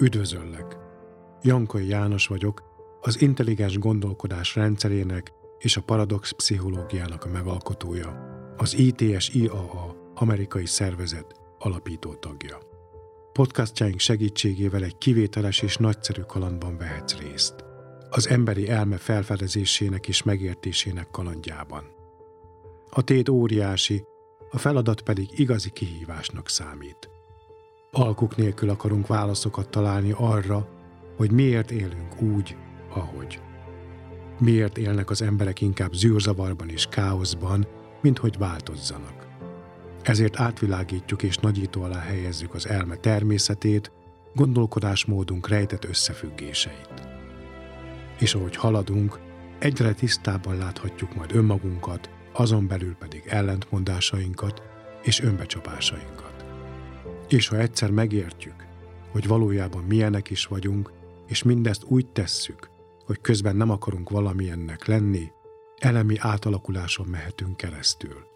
Üdvözöllek! Jankai János vagyok, az intelligens gondolkodás rendszerének és a paradox pszichológiának a megalkotója, az ITS-IAA amerikai szervezet alapító tagja. Podcastjaink segítségével egy kivételes és nagyszerű kalandban vehetsz részt. Az emberi elme felfedezésének és megértésének kalandjában. A tét óriási, a feladat pedig igazi kihívásnak számít. Alkuk nélkül akarunk válaszokat találni arra, hogy miért élünk úgy, ahogy. Miért élnek az emberek inkább zűrzavarban és káoszban, mint hogy változzanak. Ezért átvilágítjuk és nagyító alá helyezzük az elme természetét, gondolkodásmódunk rejtett összefüggéseit. És ahogy haladunk, egyre tisztábban láthatjuk majd önmagunkat, azon belül pedig ellentmondásainkat és önbecsapásainkat. És ha egyszer megértjük, hogy valójában milyenek is vagyunk, és mindezt úgy tesszük, hogy közben nem akarunk valamilyennek lenni, elemi átalakuláson mehetünk keresztül.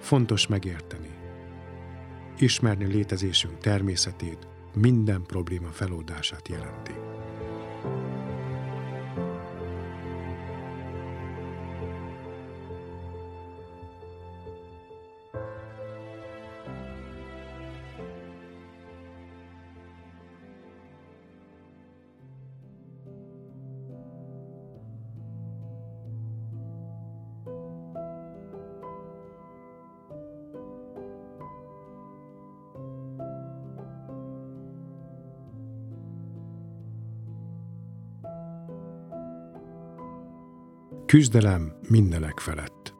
Fontos megérteni. Ismerni létezésünk természetét minden probléma feloldását jelenti. Küzdelem mindenek felett.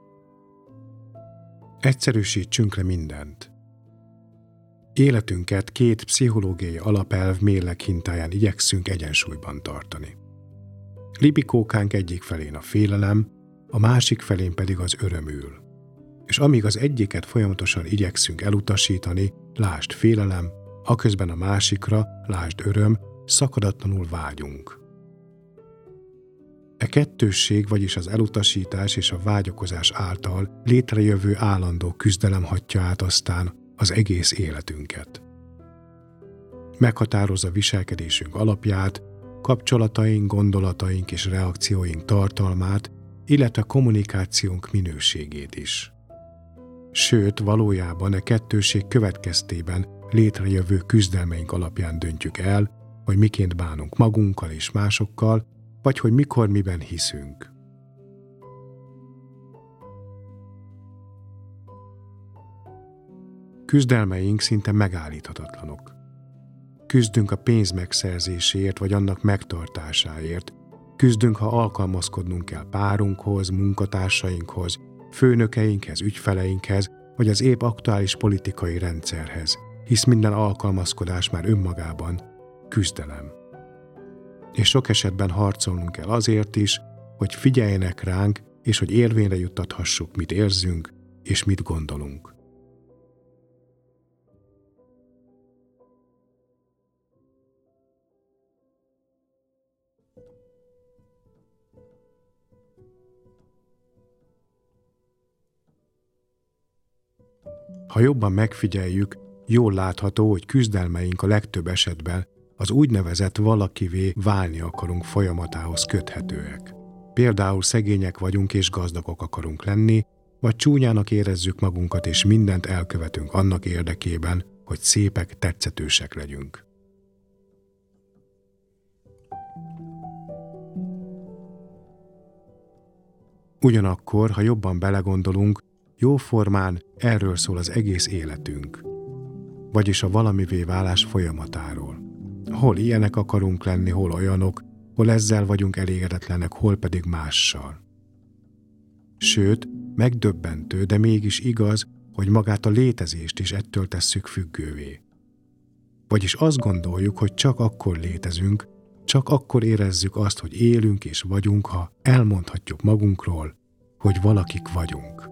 Egyszerűsítsünk le mindent. Életünket két pszichológiai alapelv mérleg hintáján igyekszünk egyensúlyban tartani. Libikókánk egyik felén a félelem, a másik felén pedig az örömül. És amíg az egyiket folyamatosan igyekszünk elutasítani, lásd félelem, aközben a másikra, lásd öröm, szakadatlanul vágyunk – E kettősség, vagyis az elutasítás és a vágyakozás által létrejövő állandó küzdelem hatja át aztán az egész életünket. Meghatározza viselkedésünk alapját, kapcsolataink, gondolataink és reakcióink tartalmát, illetve kommunikációnk minőségét is. Sőt, valójában a e kettőség következtében létrejövő küzdelmeink alapján döntjük el, hogy miként bánunk magunkkal és másokkal, vagy hogy mikor miben hiszünk. Küzdelmeink szinte megállíthatatlanok. Küzdünk a pénz megszerzéséért vagy annak megtartásáért, küzdünk, ha alkalmazkodnunk kell párunkhoz, munkatársainkhoz, főnökeinkhez, ügyfeleinkhez, vagy az épp aktuális politikai rendszerhez, hisz minden alkalmazkodás már önmagában küzdelem és sok esetben harcolnunk kell azért is, hogy figyeljenek ránk, és hogy érvényre juttathassuk, mit érzünk és mit gondolunk. Ha jobban megfigyeljük, jól látható, hogy küzdelmeink a legtöbb esetben az úgynevezett valakivé válni akarunk folyamatához köthetőek. Például szegények vagyunk és gazdagok akarunk lenni, vagy csúnyának érezzük magunkat és mindent elkövetünk annak érdekében, hogy szépek, tetszetősek legyünk. Ugyanakkor, ha jobban belegondolunk, jóformán erről szól az egész életünk, vagyis a valamivé válás folyamatáról. Hol ilyenek akarunk lenni, hol olyanok, hol ezzel vagyunk elégedetlenek, hol pedig mással. Sőt, megdöbbentő, de mégis igaz, hogy magát a létezést is ettől tesszük függővé. Vagyis azt gondoljuk, hogy csak akkor létezünk, csak akkor érezzük azt, hogy élünk és vagyunk, ha elmondhatjuk magunkról, hogy valakik vagyunk.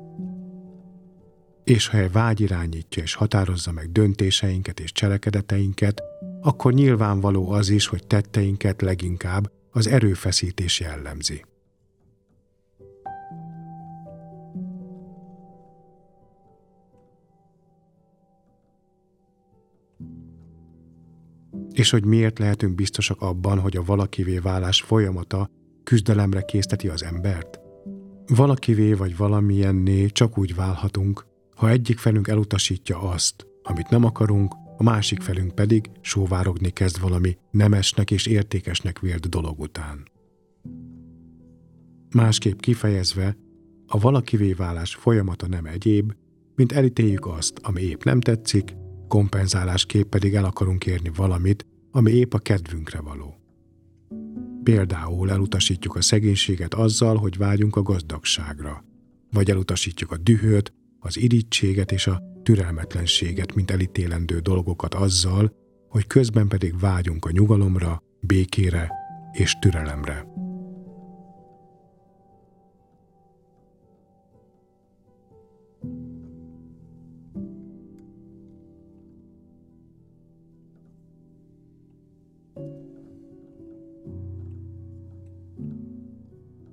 És ha egy vágy irányítja és határozza meg döntéseinket és cselekedeteinket, akkor nyilvánvaló az is, hogy tetteinket leginkább az erőfeszítés jellemzi. És hogy miért lehetünk biztosak abban, hogy a valakivé válás folyamata küzdelemre készteti az embert? Valakivé vagy valamilyenné csak úgy válhatunk, ha egyik felünk elutasítja azt, amit nem akarunk, a másik felünk pedig sóvárogni kezd valami nemesnek és értékesnek vélt dolog után. Másképp kifejezve, a valakivé válás folyamata nem egyéb, mint elítéljük azt, ami épp nem tetszik, kompenzálásképp pedig el akarunk érni valamit, ami épp a kedvünkre való. Például elutasítjuk a szegénységet azzal, hogy vágyunk a gazdagságra, vagy elutasítjuk a dühöt, az irítséget és a türelmetlenséget, mint elítélendő dolgokat azzal, hogy közben pedig vágyunk a nyugalomra, békére és türelemre.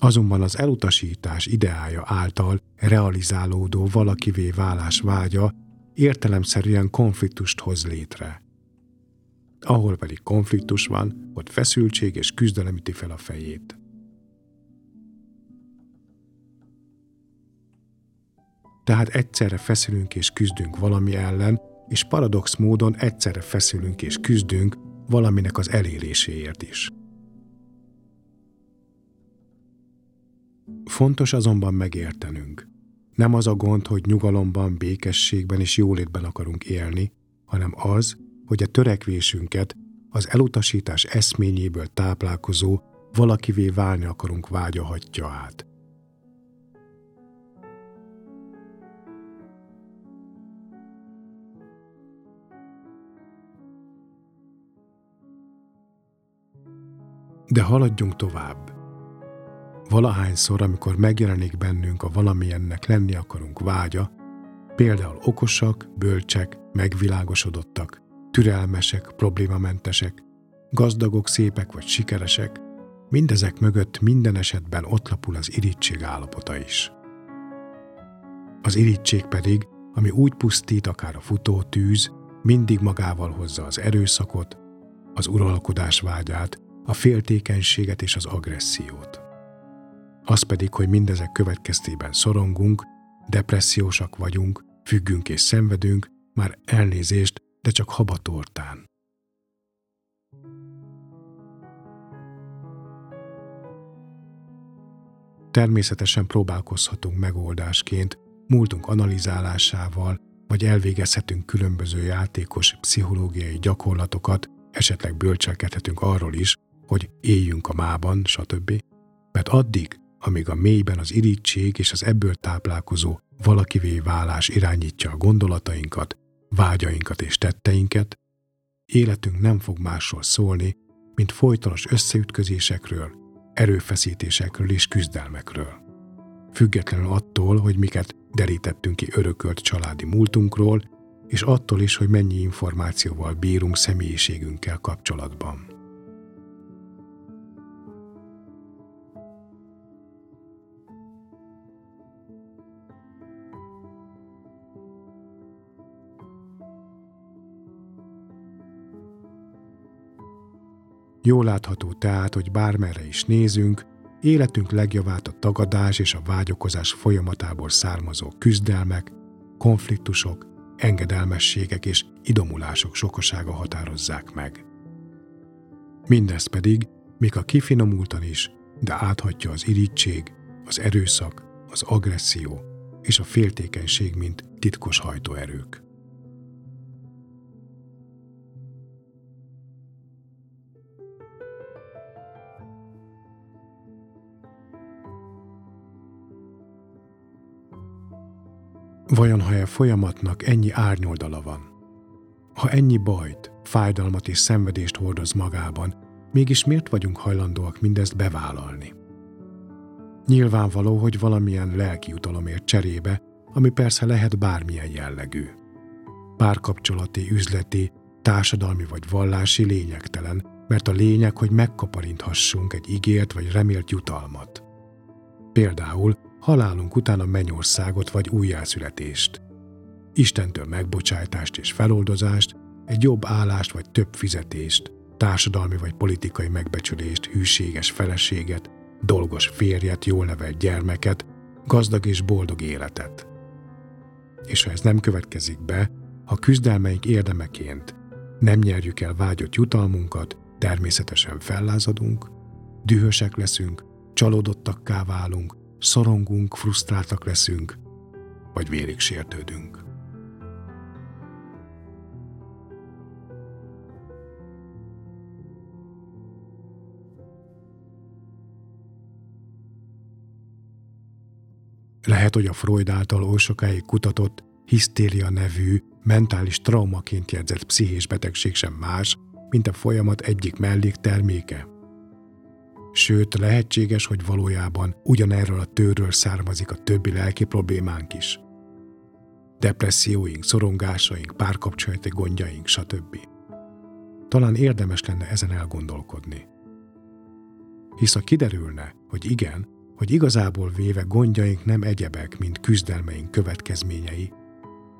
Azonban az elutasítás ideája által realizálódó valakivé válás vágya értelemszerűen konfliktust hoz létre. Ahol pedig konfliktus van, ott feszültség és küzdelem üti fel a fejét. Tehát egyszerre feszülünk és küzdünk valami ellen, és paradox módon egyszerre feszülünk és küzdünk valaminek az eléréséért is. Fontos azonban megértenünk. Nem az a gond, hogy nyugalomban, békességben és jólétben akarunk élni, hanem az, hogy a törekvésünket az elutasítás eszményéből táplálkozó valakivé válni akarunk vágyahatja át. De haladjunk tovább. Valahányszor, amikor megjelenik bennünk a valamilyennek lenni akarunk vágya, például okosak, bölcsek, megvilágosodottak, türelmesek, problémamentesek, gazdagok, szépek vagy sikeresek, mindezek mögött minden esetben ott lapul az irítség állapota is. Az irítség pedig, ami úgy pusztít akár a futó tűz, mindig magával hozza az erőszakot, az uralkodás vágyát, a féltékenységet és az agressziót. Az pedig, hogy mindezek következtében szorongunk, depressziósak vagyunk, függünk és szenvedünk, már elnézést, de csak habatortán. Természetesen próbálkozhatunk megoldásként, múltunk analizálásával, vagy elvégezhetünk különböző játékos pszichológiai gyakorlatokat, esetleg bölcselkedhetünk arról is, hogy éljünk a mában, stb. Mert addig, amíg a mélyben az irítség és az ebből táplálkozó valakivé válás irányítja a gondolatainkat, vágyainkat és tetteinket, életünk nem fog másról szólni, mint folytonos összeütközésekről, erőfeszítésekről és küzdelmekről. Függetlenül attól, hogy miket derítettünk ki örökölt családi múltunkról, és attól is, hogy mennyi információval bírunk személyiségünkkel kapcsolatban. Jól látható tehát, hogy bármerre is nézünk, életünk legjavát a tagadás és a vágyokozás folyamatából származó küzdelmek, konfliktusok, engedelmességek és idomulások sokasága határozzák meg. Mindez pedig, míg a kifinomultan is, de áthatja az irítség, az erőszak, az agresszió és a féltékenység, mint titkos hajtóerők. Vajon ha e folyamatnak ennyi árnyoldala van? Ha ennyi bajt, fájdalmat és szenvedést hordoz magában, mégis miért vagyunk hajlandóak mindezt bevállalni? Nyilvánvaló, hogy valamilyen lelki utalomért cserébe, ami persze lehet bármilyen jellegű. Párkapcsolati, üzleti, társadalmi vagy vallási lényegtelen, mert a lényeg, hogy megkaparinthassunk egy ígért vagy remélt jutalmat. Például halálunk után a mennyországot vagy újjászületést. Istentől megbocsájtást és feloldozást, egy jobb állást vagy több fizetést, társadalmi vagy politikai megbecsülést, hűséges feleséget, dolgos férjet, jól nevelt gyermeket, gazdag és boldog életet. És ha ez nem következik be, ha küzdelmeink érdemeként nem nyerjük el vágyott jutalmunkat, természetesen fellázadunk, dühösek leszünk, csalódottakká válunk, szorongunk, frusztráltak leszünk, vagy vérig sértődünk. Lehet, hogy a Freud által oly sokáig kutatott hisztéria nevű, mentális traumaként jegyzett pszichés betegség sem más, mint a folyamat egyik mellékterméke. Sőt, lehetséges, hogy valójában ugyanerről a tőről származik a többi lelki problémánk is. Depresszióink, szorongásaink, párkapcsolati gondjaink, stb. Talán érdemes lenne ezen elgondolkodni. Hisz ha kiderülne, hogy igen, hogy igazából véve gondjaink nem egyebek, mint küzdelmeink következményei,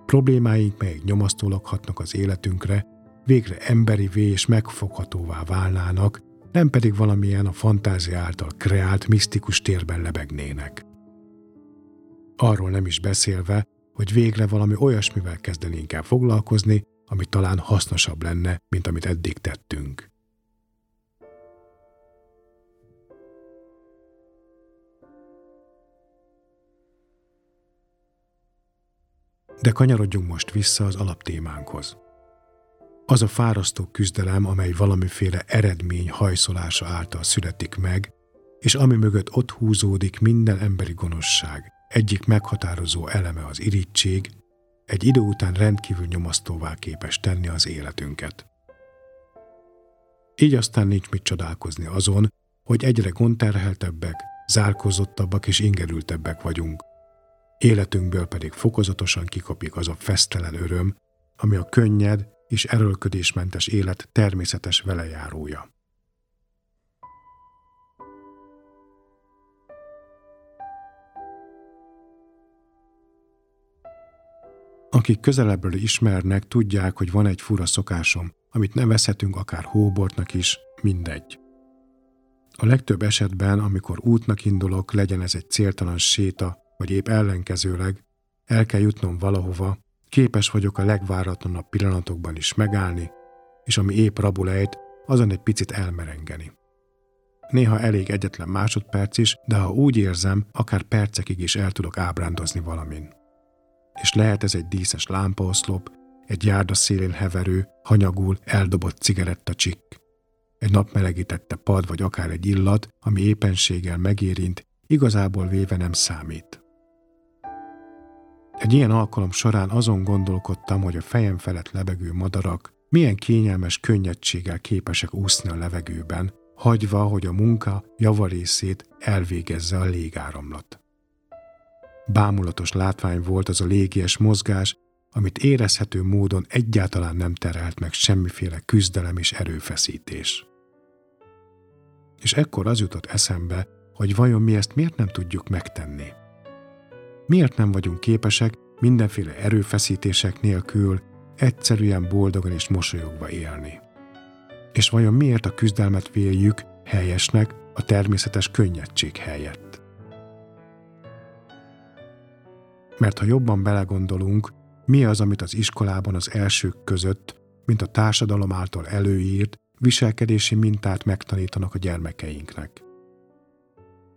problémáink, melyek nyomasztólag hatnak az életünkre, végre emberivé és megfoghatóvá válnának, nem pedig valamilyen a fantázia által kreált misztikus térben lebegnének. Arról nem is beszélve, hogy végre valami olyasmivel kezdenénk el foglalkozni, ami talán hasznosabb lenne, mint amit eddig tettünk. De kanyarodjunk most vissza az alaptémánkhoz. Az a fárasztó küzdelem, amely valamiféle eredmény hajszolása által születik meg, és ami mögött ott húzódik minden emberi gonoszság, egyik meghatározó eleme az irítség, egy idő után rendkívül nyomasztóvá képes tenni az életünket. Így aztán nincs mit csodálkozni azon, hogy egyre gondterheltebbek, zárkozottabbak és ingerültebbek vagyunk, életünkből pedig fokozatosan kikopik az a fesztelen öröm, ami a könnyed és erőlködésmentes élet természetes velejárója. Akik közelebbről ismernek, tudják, hogy van egy fura szokásom, amit nevezhetünk akár hóbortnak is, mindegy. A legtöbb esetben, amikor útnak indulok, legyen ez egy céltalan séta, vagy épp ellenkezőleg, el kell jutnom valahova, képes vagyok a legváratlanabb pillanatokban is megállni, és ami épp rabul ejt, azon egy picit elmerengeni. Néha elég egyetlen másodperc is, de ha úgy érzem, akár percekig is el tudok ábrándozni valamin. És lehet ez egy díszes lámpaoszlop, egy járda szélén heverő, hanyagul, eldobott cigarettacsikk, egy napmelegítette pad vagy akár egy illat, ami éppenséggel megérint, igazából véve nem számít. Egy ilyen alkalom során azon gondolkodtam, hogy a fejem felett lebegő madarak milyen kényelmes könnyedséggel képesek úszni a levegőben, hagyva, hogy a munka javarészét elvégezze a légáramlat. Bámulatos látvány volt az a légies mozgás, amit érezhető módon egyáltalán nem terelt meg semmiféle küzdelem és erőfeszítés. És ekkor az jutott eszembe, hogy vajon mi ezt miért nem tudjuk megtenni. Miért nem vagyunk képesek mindenféle erőfeszítések nélkül egyszerűen boldogan és mosolyogva élni? És vajon miért a küzdelmet véljük helyesnek a természetes könnyedség helyett? Mert ha jobban belegondolunk, mi az, amit az iskolában az elsők között, mint a társadalom által előírt, viselkedési mintát megtanítanak a gyermekeinknek.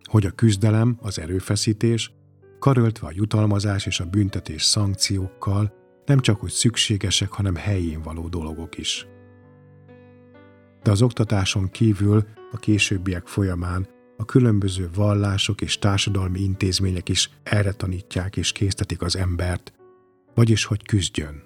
Hogy a küzdelem, az erőfeszítés karöltve a jutalmazás és a büntetés szankciókkal, nem csak hogy szükségesek, hanem helyén való dolgok is. De az oktatáson kívül a későbbiek folyamán a különböző vallások és társadalmi intézmények is erre tanítják és késztetik az embert, vagyis hogy küzdjön.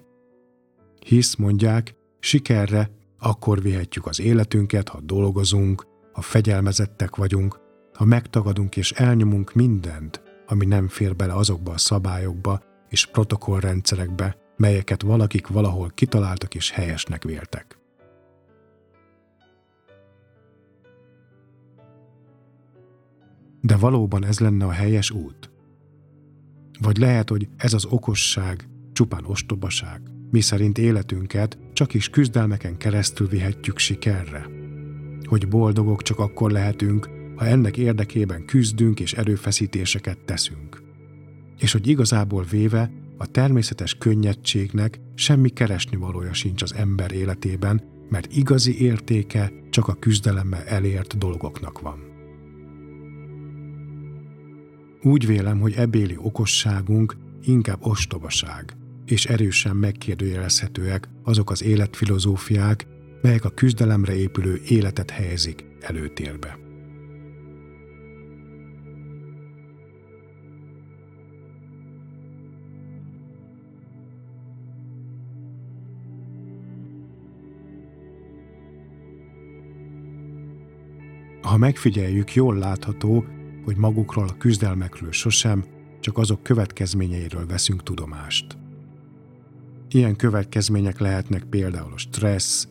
Hisz, mondják, sikerre akkor vihetjük az életünket, ha dolgozunk, ha fegyelmezettek vagyunk, ha megtagadunk és elnyomunk mindent, ami nem fér bele azokba a szabályokba és protokollrendszerekbe, melyeket valakik valahol kitaláltak és helyesnek véltek. De valóban ez lenne a helyes út? Vagy lehet, hogy ez az okosság csupán ostobaság, miszerint életünket csak is küzdelmeken keresztül vihetjük sikerre. Hogy boldogok csak akkor lehetünk, ha ennek érdekében küzdünk és erőfeszítéseket teszünk. És hogy igazából véve a természetes könnyedségnek semmi keresni valója sincs az ember életében, mert igazi értéke csak a küzdelemmel elért dolgoknak van. Úgy vélem, hogy ebéli okosságunk inkább ostobaság, és erősen megkérdőjelezhetőek azok az életfilozófiák, melyek a küzdelemre épülő életet helyezik előtérbe. Megfigyeljük, jól látható, hogy magukról a küzdelmekről sosem, csak azok következményeiről veszünk tudomást. Ilyen következmények lehetnek például a stressz,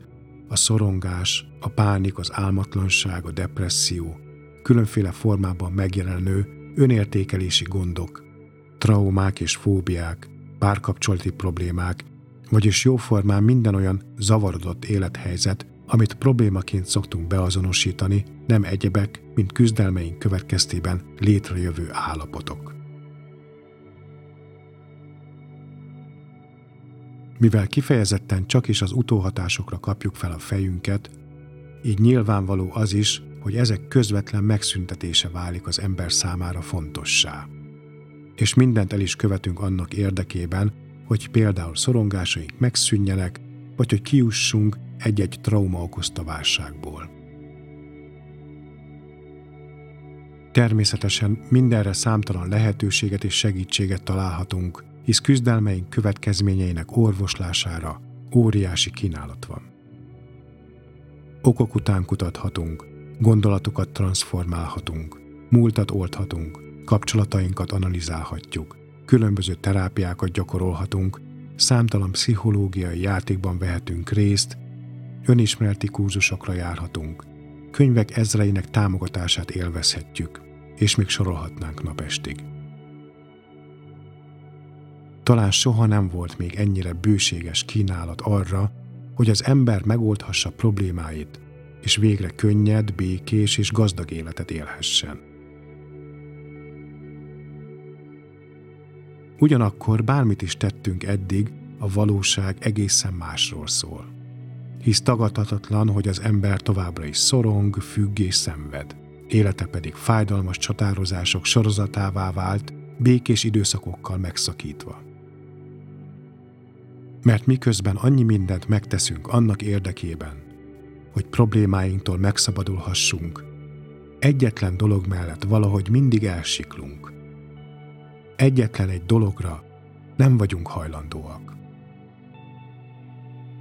a szorongás, a pánik, az álmatlanság, a depresszió, különféle formában megjelenő önértékelési gondok, traumák és fóbiák, párkapcsolati problémák, vagyis jóformán minden olyan zavarodott élethelyzet, amit problémaként szoktunk beazonosítani, nem egyebek, mint küzdelmeink következtében létrejövő állapotok. Mivel kifejezetten csak is az utóhatásokra kapjuk fel a fejünket, így nyilvánvaló az is, hogy ezek közvetlen megszüntetése válik az ember számára fontossá. És mindent el is követünk annak érdekében, hogy például szorongásaink megszűnjenek, vagy hogy kiussunk egy-egy trauma okozta válságból. Természetesen mindenre számtalan lehetőséget és segítséget találhatunk, hisz küzdelmeink következményeinek orvoslására óriási kínálat van. Okok után kutathatunk, gondolatokat transformálhatunk, múltat oldhatunk, kapcsolatainkat analizálhatjuk, különböző terápiákat gyakorolhatunk, számtalan pszichológiai játékban vehetünk részt, önismereti kurzusokra járhatunk, könyvek ezreinek támogatását élvezhetjük, és még sorolhatnánk napestig. Talán soha nem volt még ennyire bőséges kínálat arra, hogy az ember megoldhassa problémáit, és végre könnyed, békés és gazdag életet élhessen. Ugyanakkor bármit is tettünk eddig, a valóság egészen másról szól. Hisz tagadhatatlan, hogy az ember továbbra is szorong, függ és szenved. Élete pedig fájdalmas csatározások sorozatává vált, békés időszakokkal megszakítva. Mert miközben annyi mindent megteszünk annak érdekében, hogy problémáinktól megszabadulhassunk, egyetlen dolog mellett valahogy mindig elsiklunk. Egyetlen egy dologra nem vagyunk hajlandóak.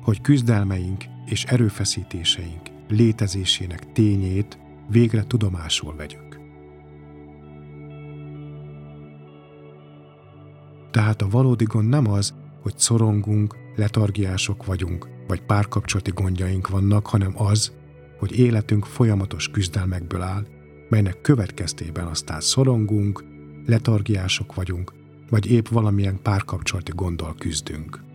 Hogy küzdelmeink és erőfeszítéseink létezésének tényét végre tudomásul vegyük. Tehát a valódi gond nem az, hogy szorongunk, letargiások vagyunk, vagy párkapcsolati gondjaink vannak, hanem az, hogy életünk folyamatos küzdelmekből áll, melynek következtében aztán szorongunk, letargiások vagyunk, vagy épp valamilyen párkapcsolati gonddal küzdünk.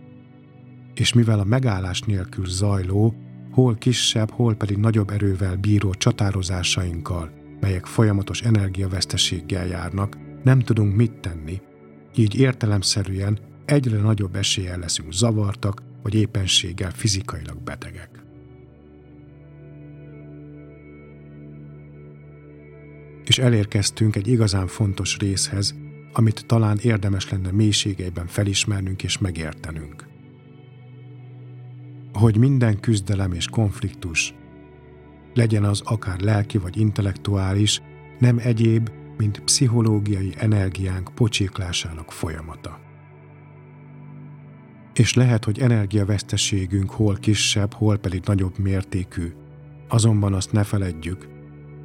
És mivel a megállás nélkül zajló, hol kisebb, hol pedig nagyobb erővel bíró csatározásainkkal, melyek folyamatos energiaveszteséggel járnak, nem tudunk mit tenni, így értelemszerűen egyre nagyobb eséllyel leszünk zavartak, vagy éppenséggel fizikailag betegek. És elérkeztünk egy igazán fontos részhez, amit talán érdemes lenne mélységeiben felismernünk és megértenünk. Hogy minden küzdelem és konfliktus, legyen az akár lelki vagy intellektuális, nem egyéb, mint pszichológiai energiánk pocséklásának folyamata és lehet, hogy energiaveszteségünk hol kisebb, hol pedig nagyobb mértékű. Azonban azt ne feledjük,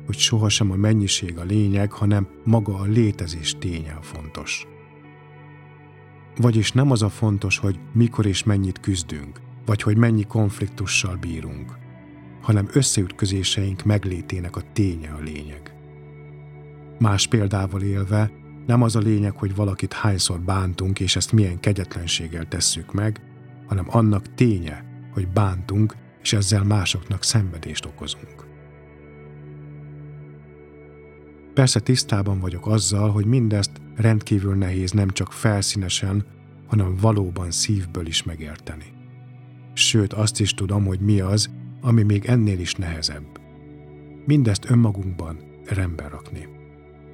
hogy sohasem a mennyiség a lényeg, hanem maga a létezés ténye a fontos. Vagyis nem az a fontos, hogy mikor és mennyit küzdünk, vagy hogy mennyi konfliktussal bírunk, hanem összeütközéseink meglétének a ténye a lényeg. Más példával élve, nem az a lényeg, hogy valakit hányszor bántunk, és ezt milyen kegyetlenséggel tesszük meg, hanem annak ténye, hogy bántunk, és ezzel másoknak szenvedést okozunk. Persze tisztában vagyok azzal, hogy mindezt rendkívül nehéz nem csak felszínesen, hanem valóban szívből is megérteni. Sőt, azt is tudom, hogy mi az, ami még ennél is nehezebb. Mindezt önmagunkban rendbe rakni.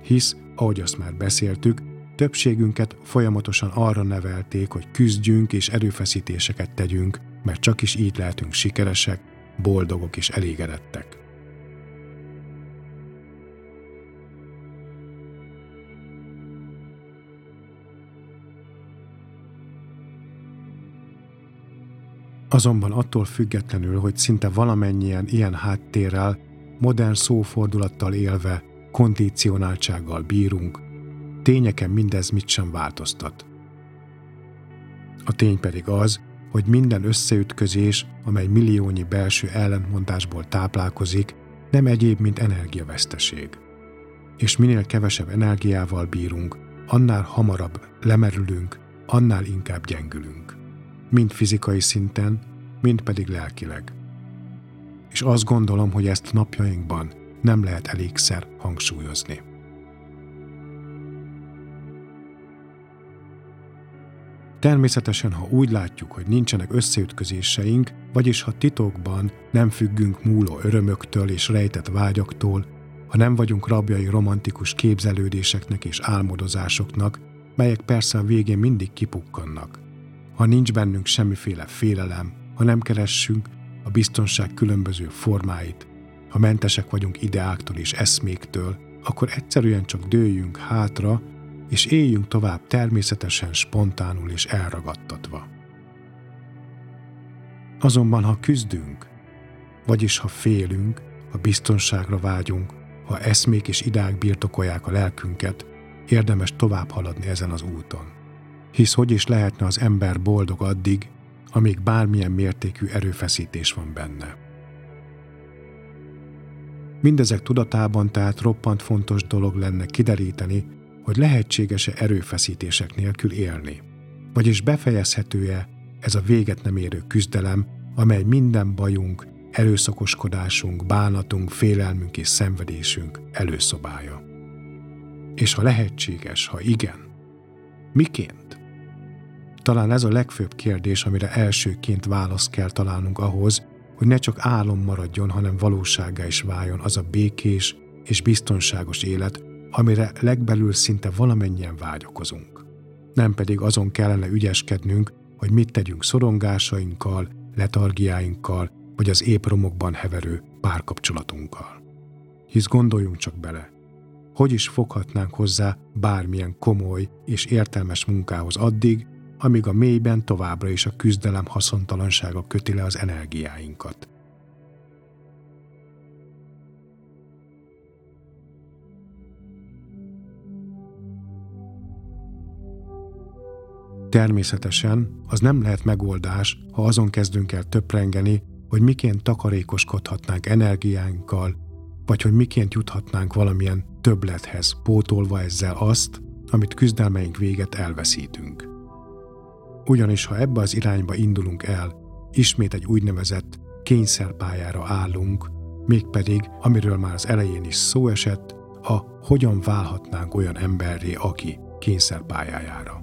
Hisz, ahogy azt már beszéltük, többségünket folyamatosan arra nevelték, hogy küzdjünk és erőfeszítéseket tegyünk, mert csak is így lehetünk sikeresek, boldogok és elégedettek. Azonban attól függetlenül, hogy szinte valamennyien ilyen háttérrel, modern szófordulattal élve, kondicionáltsággal bírunk, tényeken mindez mit sem változtat. A tény pedig az, hogy minden összeütközés, amely milliónyi belső ellentmondásból táplálkozik, nem egyéb, mint energiaveszteség. És minél kevesebb energiával bírunk, annál hamarabb lemerülünk, annál inkább gyengülünk mind fizikai szinten, mind pedig lelkileg. És azt gondolom, hogy ezt napjainkban nem lehet elégszer hangsúlyozni. Természetesen, ha úgy látjuk, hogy nincsenek összeütközéseink, vagyis ha titokban nem függünk múló örömöktől és rejtett vágyaktól, ha nem vagyunk rabjai romantikus képzelődéseknek és álmodozásoknak, melyek persze a végén mindig kipukkannak, ha nincs bennünk semmiféle félelem, ha nem keressünk a biztonság különböző formáit, ha mentesek vagyunk ideáktól és eszméktől, akkor egyszerűen csak dőljünk hátra, és éljünk tovább természetesen, spontánul és elragadtatva. Azonban, ha küzdünk, vagyis ha félünk, ha biztonságra vágyunk, ha eszmék és ideák birtokolják a lelkünket, érdemes tovább haladni ezen az úton hisz hogy is lehetne az ember boldog addig, amíg bármilyen mértékű erőfeszítés van benne. Mindezek tudatában tehát roppant fontos dolog lenne kideríteni, hogy lehetséges-e erőfeszítések nélkül élni. Vagyis befejezhető-e ez a véget nem érő küzdelem, amely minden bajunk, erőszakoskodásunk, bánatunk, félelmünk és szenvedésünk előszobája. És ha lehetséges, ha igen, miként? Talán ez a legfőbb kérdés, amire elsőként választ kell találnunk ahhoz, hogy ne csak álom maradjon, hanem valósággá is váljon az a békés és biztonságos élet, amire legbelül szinte valamennyien vágyakozunk. Nem pedig azon kellene ügyeskednünk, hogy mit tegyünk szorongásainkkal, letargiáinkkal, vagy az épromokban heverő párkapcsolatunkkal. Hisz gondoljunk csak bele, hogy is foghatnánk hozzá bármilyen komoly és értelmes munkához addig, amíg a mélyben továbbra is a küzdelem haszontalansága köti le az energiáinkat. Természetesen az nem lehet megoldás, ha azon kezdünk el töprengeni, hogy miként takarékoskodhatnánk energiánkkal, vagy hogy miként juthatnánk valamilyen többlethez, pótolva ezzel azt, amit küzdelmeink véget elveszítünk. Ugyanis ha ebbe az irányba indulunk el, ismét egy úgynevezett kényszerpályára állunk, mégpedig, amiről már az elején is szó esett, a hogyan válhatnánk olyan emberré, aki kényszerpályájára.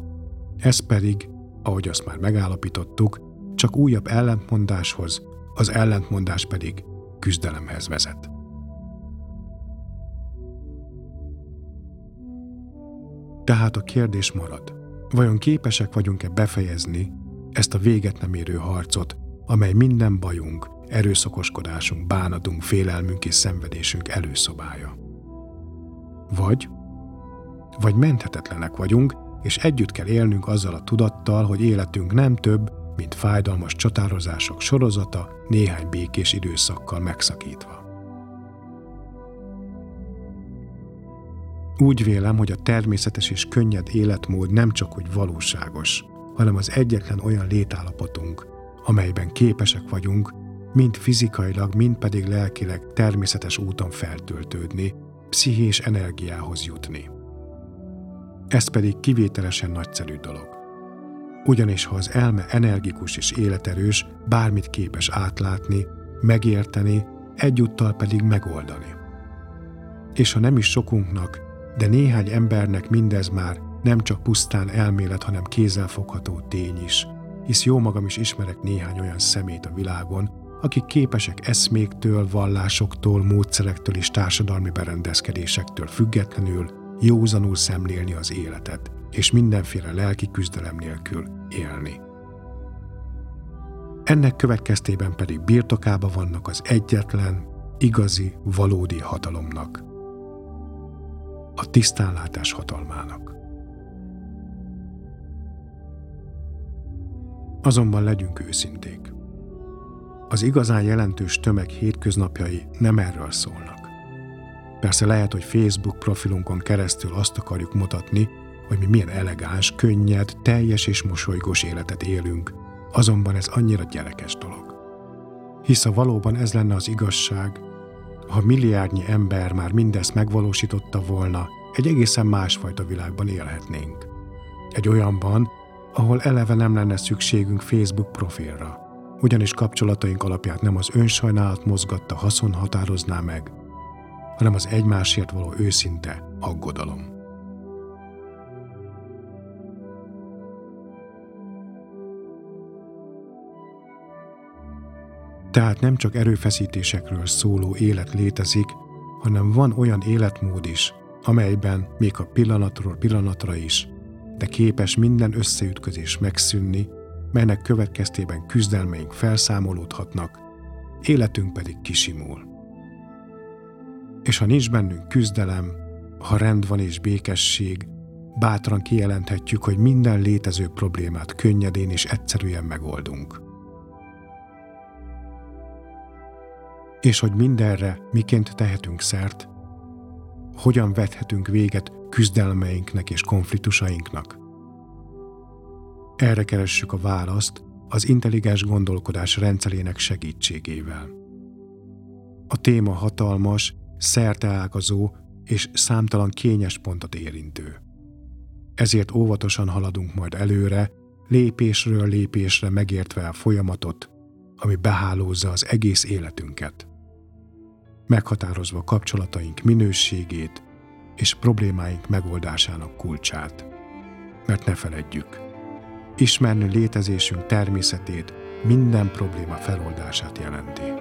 Ez pedig, ahogy azt már megállapítottuk, csak újabb ellentmondáshoz, az ellentmondás pedig küzdelemhez vezet. Tehát a kérdés marad – Vajon képesek vagyunk-e befejezni ezt a véget nem érő harcot, amely minden bajunk, erőszakoskodásunk, bánatunk, félelmünk és szenvedésünk előszobája? Vagy, vagy menthetetlenek vagyunk, és együtt kell élnünk azzal a tudattal, hogy életünk nem több, mint fájdalmas csatározások sorozata néhány békés időszakkal megszakítva. Úgy vélem, hogy a természetes és könnyed életmód nem csak hogy valóságos, hanem az egyetlen olyan létállapotunk, amelyben képesek vagyunk, mind fizikailag, mind pedig lelkileg természetes úton feltöltődni, pszichés energiához jutni. Ez pedig kivételesen nagyszerű dolog. Ugyanis ha az elme energikus és életerős, bármit képes átlátni, megérteni, egyúttal pedig megoldani. És ha nem is sokunknak, de néhány embernek mindez már nem csak pusztán elmélet, hanem kézzelfogható tény is, hisz jó magam is ismerek néhány olyan szemét a világon, akik képesek eszméktől, vallásoktól, módszerektől és társadalmi berendezkedésektől függetlenül józanul szemlélni az életet, és mindenféle lelki küzdelem nélkül élni. Ennek következtében pedig birtokába vannak az egyetlen, igazi, valódi hatalomnak, a tisztánlátás hatalmának. Azonban legyünk őszinték. Az igazán jelentős tömeg hétköznapjai nem erről szólnak. Persze lehet, hogy Facebook profilunkon keresztül azt akarjuk mutatni, hogy mi milyen elegáns, könnyed, teljes és mosolygós életet élünk, azonban ez annyira gyerekes dolog. Hisz ha valóban ez lenne az igazság, ha milliárdnyi ember már mindezt megvalósította volna, egy egészen másfajta világban élhetnénk. Egy olyanban, ahol eleve nem lenne szükségünk Facebook profilra, ugyanis kapcsolataink alapját nem az önsajnálat mozgatta haszon határozná meg, hanem az egymásért való őszinte aggodalom. Tehát nem csak erőfeszítésekről szóló élet létezik, hanem van olyan életmód is, amelyben még a pillanatról pillanatra is de képes minden összeütközés megszűnni, melynek következtében küzdelmeink felszámolódhatnak, életünk pedig kisimul. És ha nincs bennünk küzdelem, ha rend van és békesség, bátran kijelenthetjük, hogy minden létező problémát könnyedén és egyszerűen megoldunk. És hogy mindenre miként tehetünk szert, hogyan vethetünk véget küzdelmeinknek és konfliktusainknak? Erre keressük a választ az intelligens gondolkodás rendszerének segítségével. A téma hatalmas, szerteágazó és számtalan kényes pontot érintő. Ezért óvatosan haladunk majd előre, lépésről lépésre megértve a folyamatot, ami behálózza az egész életünket meghatározva kapcsolataink minőségét és problémáink megoldásának kulcsát. Mert ne feledjük, ismerni létezésünk természetét minden probléma feloldását jelenti.